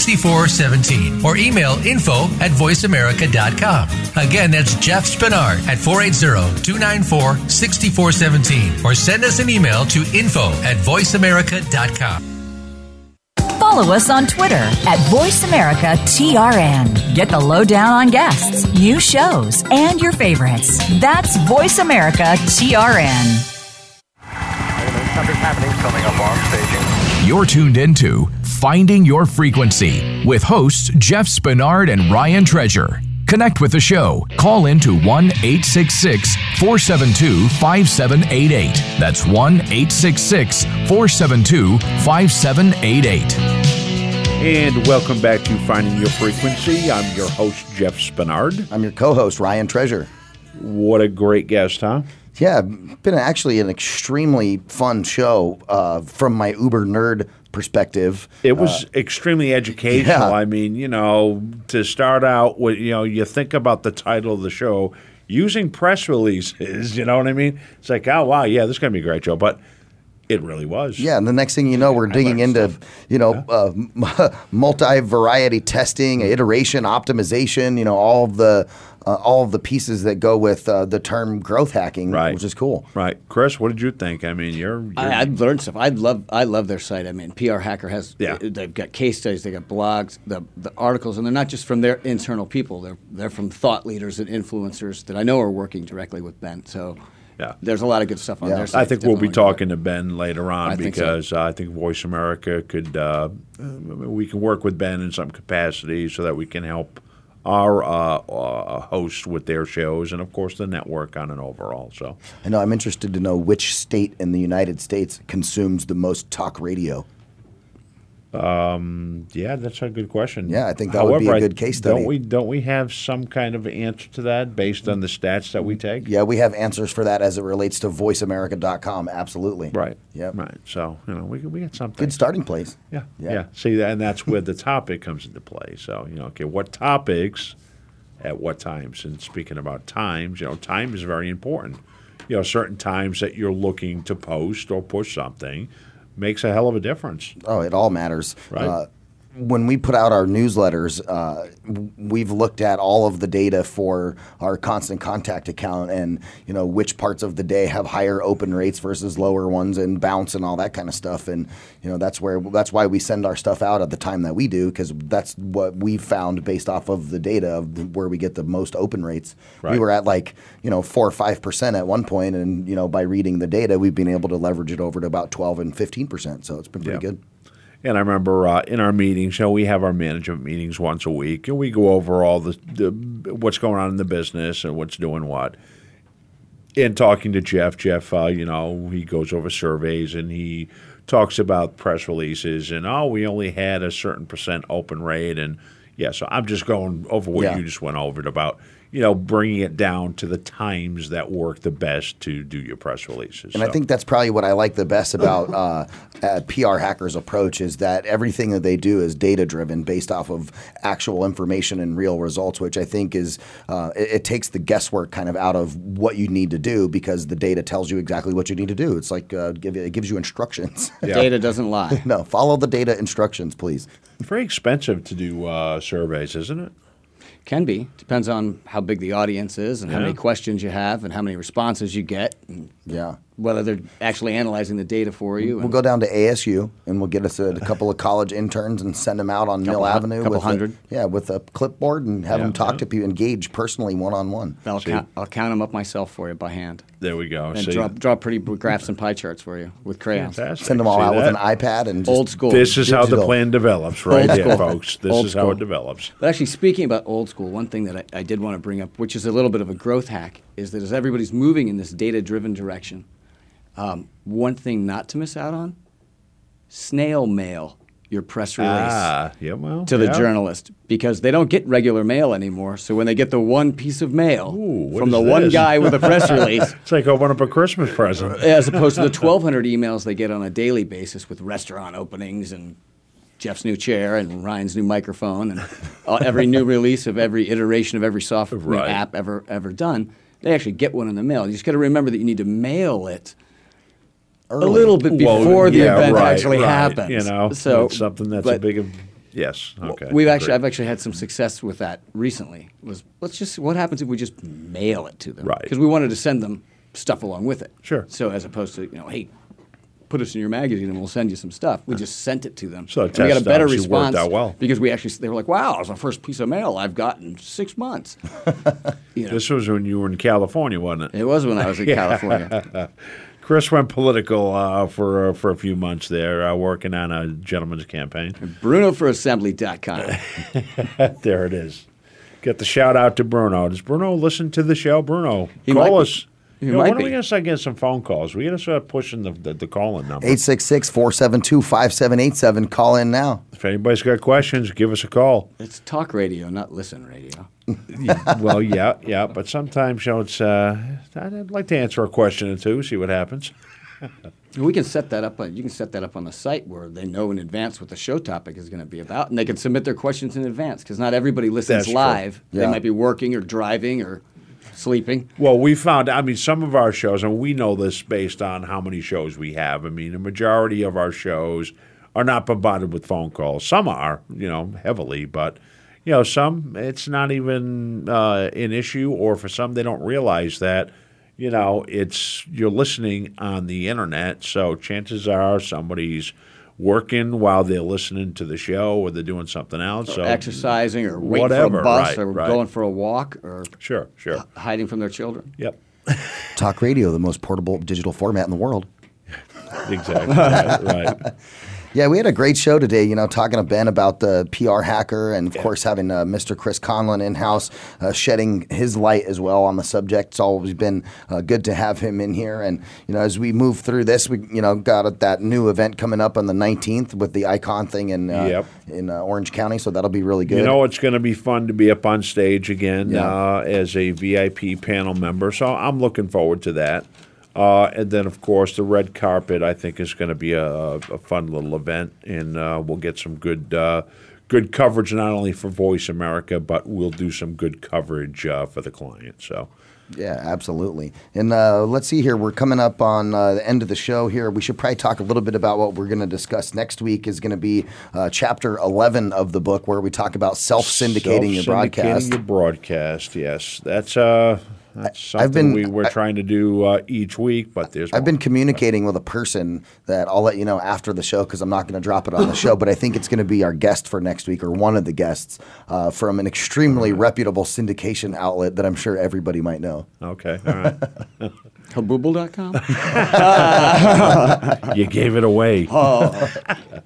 6417 or email info at voiceamerica.com. Again, that's Jeff Spenard at 480 294 6417 or send us an email to info at voiceamerica.com. Follow us on Twitter at VoiceAmericaTRN. Get the lowdown on guests, new shows, and your favorites. That's VoiceAmericaTRN. Something's happening coming up on staging. You're tuned into Finding Your Frequency with hosts Jeff Spenard and Ryan Treasure. Connect with the show. Call in to 1 866 472 5788. That's 1 866 472 5788. And welcome back to Finding Your Frequency. I'm your host, Jeff Spenard. I'm your co host, Ryan Treasure. What a great guest, huh? Yeah, been actually an extremely fun show uh, from my Uber nerd perspective. It was Uh, extremely educational. yeah. I mean, you know, to start out with, you know, you think about the title of the show, using press releases, you know what I mean? It's like, oh, wow, yeah, this is going to be a great show. But it really was. Yeah, and the next thing you know, we're digging into you know uh, multi-variety testing, iteration, optimization. You know all of the uh, all of the pieces that go with uh, the term growth hacking, Right. which is cool. Right. Chris, what did you think? I mean, you're. you're I, I've learned stuff. I love I love their site. I mean, PR Hacker has Yeah. they've got case studies, they got blogs, the the articles, and they're not just from their internal people. They're they're from thought leaders and influencers that I know are working directly with Ben. So Yeah. there's a lot of good stuff on there. site. I think we'll be talking to Ben later on I think so. because uh, I think Voice America could uh, uh, we can work with Ben in some capacity so that we can help our uh, uh, hosts with their shows and of course the network on an overall. So I know I'm interested to know which state in the United States consumes the most talk radio. Um, yeah, that's a good question. Yeah, I think that would be a good case study. Don't we? Don't we have some kind of answer to that based on the stats that we take? Yeah, we have answers for that as it relates to VoiceAmerica.com. Absolutely. Right. Yep. Right. So you know we we got something. Good starting place. Yeah, Yeah. yeah. See, and that's where the topic comes into play. So, you know, okay, what topics at what times? And speaking about times, you know, time is very important. You know, certain times that you're looking to post or push something makes a hell of a difference. Oh, it all matters. Right. Uh, when we put out our newsletters, uh, we've looked at all of the data for our constant contact account, and you know which parts of the day have higher open rates versus lower ones, and bounce and all that kind of stuff. And you know that's where that's why we send our stuff out at the time that we do, because that's what we found based off of the data of where we get the most open rates. We were at like you know four or five percent at one point, and you know by reading the data, we've been able to leverage it over to about twelve and fifteen percent. So it's been pretty Yeah. good. And I remember uh, in our meetings, you know, we have our management meetings once a week, and we go over all the, the what's going on in the business and what's doing what. And talking to Jeff, Jeff, uh, you know, he goes over surveys and he talks about press releases and oh, we only had a certain percent open rate, and yeah, so I'm just going over what Yeah. you just went over it about, you know, bringing it down to the times that work the best to do your press releases. And I think that's probably what I like the best about uh, uh, PR Hackers' approach is that everything that they do is data driven, based off of actual information and real results, which I think is uh, it, it takes the guesswork kind of out of what you need to do because the data tells you exactly what you need to do. It's like uh, give, it gives you instructions. Data doesn't lie. no, follow the data instructions, please. It's very expensive to do uh, surveys, isn't it? Can be. Depends on how big the audience is and how many questions you have and how many responses you get. And Yeah. whether they're actually analyzing the data for you. We'll go down to ASU and we'll get us a, a couple of college interns and send them out on Couple Mill hun- Avenue. couple with a- hundred. yeah, with a clipboard and have Yeah, them talk yeah. to people, engage personally one on one. I'll count them up myself for you by hand. There we go. And See? draw, draw pretty graphs and pie charts for you with crayons. Fantastic. Send them all See out with an iPad and just Old school. This is how the plan develops, right Old here, school. folks. This Old is how it develops. But actually, speaking about old school, one thing that I, I did want to bring up, which is a little bit of a growth hack, is that as everybody's moving in this data driven direction, um, one thing not to miss out on snail mail your press release Ah, yeah, well, to the yeah. journalist because they don't get regular mail anymore. So when they get the one piece of mail what from the one guy with a press release, It's like opening up a Christmas present. as opposed to the 1,200 emails they get on a daily basis with restaurant openings and Jeff's new chair and Ryan's new microphone and every new release of every iteration of every software Right. app ever ever done. They actually get one in the mail. You just got to remember that you need to mail it a little bit Well, before the yeah, event right, actually right. happens. You know, so it's something that's a big. Yes. Okay. We've actually, great. I've actually had some success with that recently. Was let's just what happens if we just mail it to them? Right. Because we wanted to send them stuff along with it. Sure. So as opposed to you know, hey, put us in your magazine and we'll send you some stuff. We just sent it to them. So and we got a better response out well. because we actually they were like, wow, it's the first piece of mail I've gotten in six months. you know, This was when you were in California, wasn't it? it was when I was in California. Chris went political uh, for uh, for a few months there, uh, working on a gentleman's campaign. Bruno for BrunoForAssembly.com. there it is. Get the shout out to Bruno. Does Bruno listen to the show? Bruno, He call be. us. You know, when are we be. going to start getting some phone calls? We're going to start pushing the, the, the call-in number. 866 472 5787. Call in now. If anybody's got questions, give us a call. it's talk radio, not listen radio. well, yeah, yeah, but sometimes you know, it's. Uh, I'd like to answer a question or two, see what happens. We can set that up. On, you can set that up on the site where they know in advance what the show topic is going to be about, and they can submit their questions in advance because not everybody listens That's live. They might be working or driving or sleeping. Well, we found, I mean, some of our shows, and we know this based on how many shows we have. I mean, the majority of our shows are not bombarded with phone calls. Some are, you know, heavily, but, you know, some it's not even uh, an issue, or for some, they don't realize that, you know, it's you're listening on the internet, so chances are somebody's working while they're listening to the show or they're doing something else. so exercising or waiting whatever, for a bus right, or right. going for a walk or Sure, sure. hiding from their children. Yep. Talk radio, the most portable digital format in the world. Exactly. right, right. Yeah, we had a great show today, you know, talking to Ben about the PR hacker and, of course, having uh, Mr. Chris Conlan in house uh, shedding his light as well on the subject. It's always been uh, good to have him in here. And, you know, as we move through this, we, you know, got that new event coming up on the 19th with the icon thing in, uh, Yep. in uh, Orange County. So that'll be really good. You know, it's going to be fun to be up on stage again Yeah. uh, as a VIP panel member. So I'm looking forward to that. Uh, and then, of course, the red carpet I think is going to be a, a fun little event, and uh, we'll get some good uh, good coverage not only for Voice America, but we'll do some good coverage uh, for the client. So. Yeah, absolutely. And uh, let's see here. We're coming up on uh, the end of the show here. We should probably talk a little bit about what we're going to discuss next week. Is going to be uh, chapter eleven of the book, where we talk about self syndicating your broadcast. Your broadcast, yes. That's uh, that's something been- we, we're I- trying to do uh, each week, but there's I've been communicating with a person that I'll let you know after the show because I'm not going to drop it on the show, but I think it's going to be our guest for next week or one of the guests uh, from an extremely reputable syndication outlet that I'm sure everybody might know. Okay, all right. Habobble.com? you gave it away. Oh.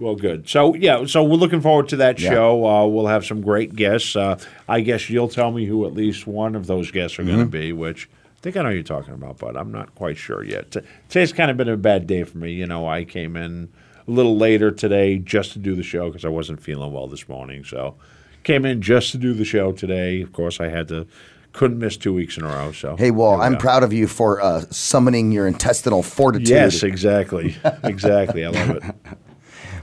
well, good. So yeah, so we're looking forward to that Yeah. show. Uh, we'll have some great guests. Uh, I guess you'll tell me who at least one of those guests are going to be. Which I think I know you're talking about, but I'm not quite sure yet. T- Today's kind of been a bad day for me. You know, I came in a little later today just to do the show because I wasn't feeling well this morning. So came in just to do the show today. Of course, I had to. Couldn't miss two weeks in a row. So Hey, we I'm go. proud of you for uh, summoning your intestinal fortitude. Yes, exactly, exactly. I love it.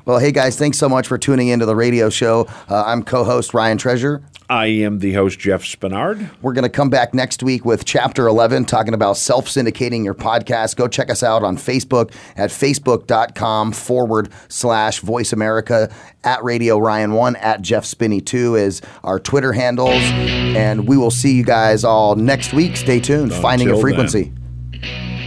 Well, hey guys, thanks so much for tuning into the radio show. Uh, I'm co-host Ryan Treasure. I am the host Jeff Spenard. We're going to come back next week with Chapter 11, talking about self-syndicating your podcast. Go check us out on Facebook at facebook.com forward slash Voice America at Radio Ryan 1 at Jeff Spinney 2 is our Twitter handles. And we will see you guys all next week. Stay tuned. Finding a Frequency. then.